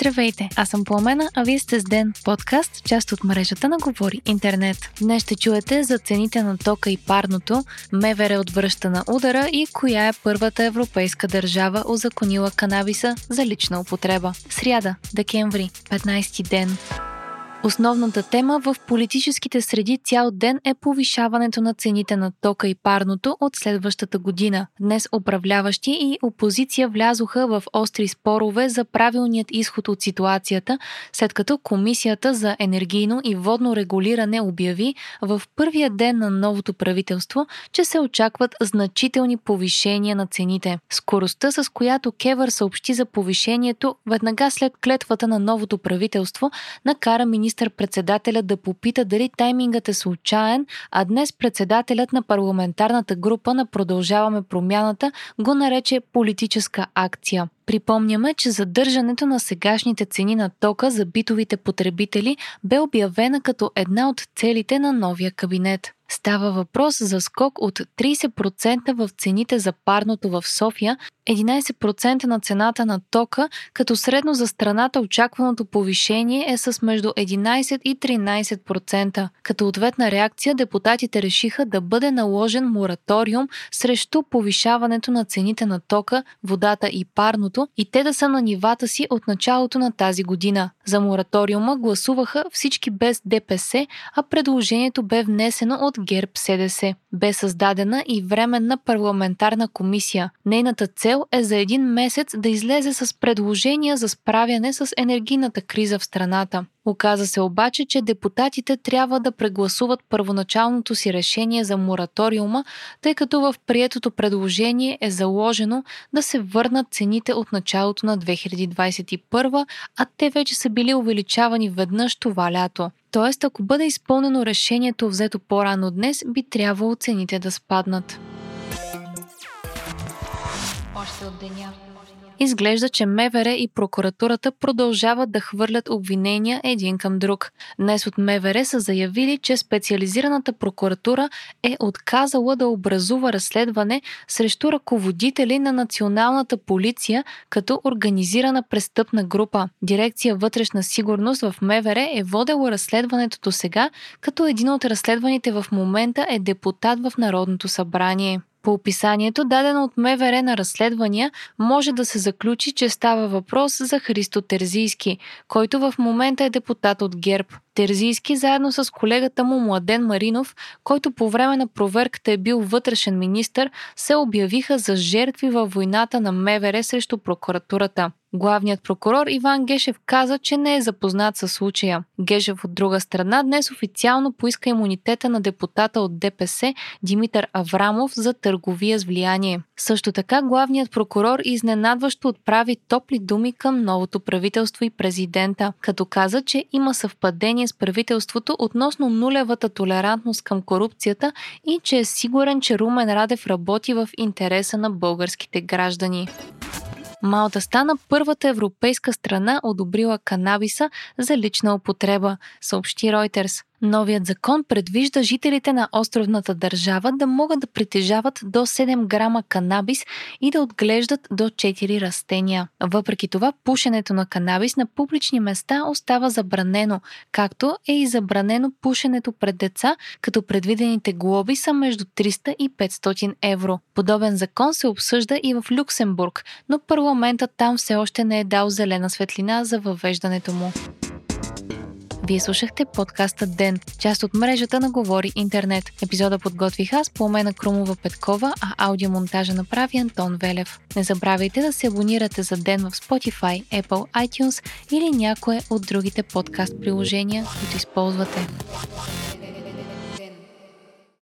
Здравейте, аз съм Пламена, а вие сте с Ден, подкаст, част от мрежата на Говори Интернет. Днес ще чуете за цените на тока и парното, МВР отвръща на удара и коя е първата европейска държава озаконила канабиса за лична употреба. Сряда, декември, 15 ден. Основната тема в политическите среди цял ден е повишаването на цените на тока и парното от следващата година. Днес управляващи и опозиция влязоха в остри спорове за правилният изход от ситуацията, след като Комисията за енергийно и водно регулиране обяви в първия ден на новото правителство, че се очакват значителни повишения на цените. Скоростта, с която Кевър съобщи за повишението веднага след клетвата на новото правителство, накара министър министър-председателя да попита дали таймингът е случайен, а днес председателят на парламентарната група на Продължаваме промяната го нарече политическа акция. Припомняме, че задържането на сегашните цени на тока за битовите потребители бе обявена като една от целите на новия кабинет. Става въпрос за скок от 30% в цените за парното в София, 11% на цената на тока, като средно за страната очакваното повишение е с между 11 и 13%. Като ответна реакция депутатите решиха да бъде наложен мораториум срещу повишаването на цените на тока, водата и парното и те да са на нивата си от началото на тази година. За мораториума гласуваха всички без ДПС, а предложението бе внесено от ГЕРБ СДС. Бе създадена и временна парламентарна комисия. Нейната цел е за един месец да излезе с предложения за справяне с енергийната криза в страната. Оказа се обаче, че депутатите трябва да прегласуват първоначалното си решение за мораториума, тъй като в приетото предложение е заложено да се върнат цените от началото на 2021, а те вече са били увеличавани веднъж това лято. Тоест, ако бъде изпълнено решението взето по-рано днес, би трябвало цените да спаднат. Още от деня. Изглежда, че МВР и прокуратурата продължават да хвърлят обвинения един към друг. Днес от МВР са заявили, че специализираната прокуратура е отказала да образува разследване срещу ръководители на националната полиция като организирана престъпна група. Дирекция вътрешна сигурност в МВР е водела разследването до сега, като един от разследваните в момента е депутат в Народното събрание. По описанието, дадено от МВР на разследвания, може да се заключи, че става въпрос за Христо Терзийски, който в момента е депутат от ГЕРБ. Терзийски, заедно с колегата му Младен Маринов, който по време на проверката е бил вътрешен министр, се обявиха за жертви във войната на МВР срещу прокуратурата. Главният прокурор Иван Гешев каза, че не е запознат със случая. Гешев от друга страна днес официално поиска имунитета на депутата от ДПС Димитър Аврамов за търговия с влияние. Също така главният прокурор изненадващо отправи топли думи към новото правителство и президента, като каза, че има съвпадение с правителството относно нулевата толерантност към корупцията и че е сигурен, че Румен Радев работи в интереса на българските граждани. Малта стана първата европейска страна, одобрила канабиса за лична употреба, съобщи Reuters. Новият закон предвижда жителите на островната държава да могат да притежават до 7 грама канабис и да отглеждат до 4 растения. Въпреки това, пушенето на канабис на публични места остава забранено, както е и забранено пушенето пред деца, като предвидените глоби са между 300 и 500 евро. Подобен закон се обсъжда и в Люксембург, но парламентът там все още не е дал зелена светлина за въвеждането му. Вие слушахте подкаста Ден, част от мрежата на Говори Интернет. Епизода подготвих аз, Пламена Крумова Петкова, а аудиомонтажа направи Антон Велев. Не забравяйте да се абонирате за Ден в Spotify, Apple, iTunes или някое от другите подкаст приложения, които използвате.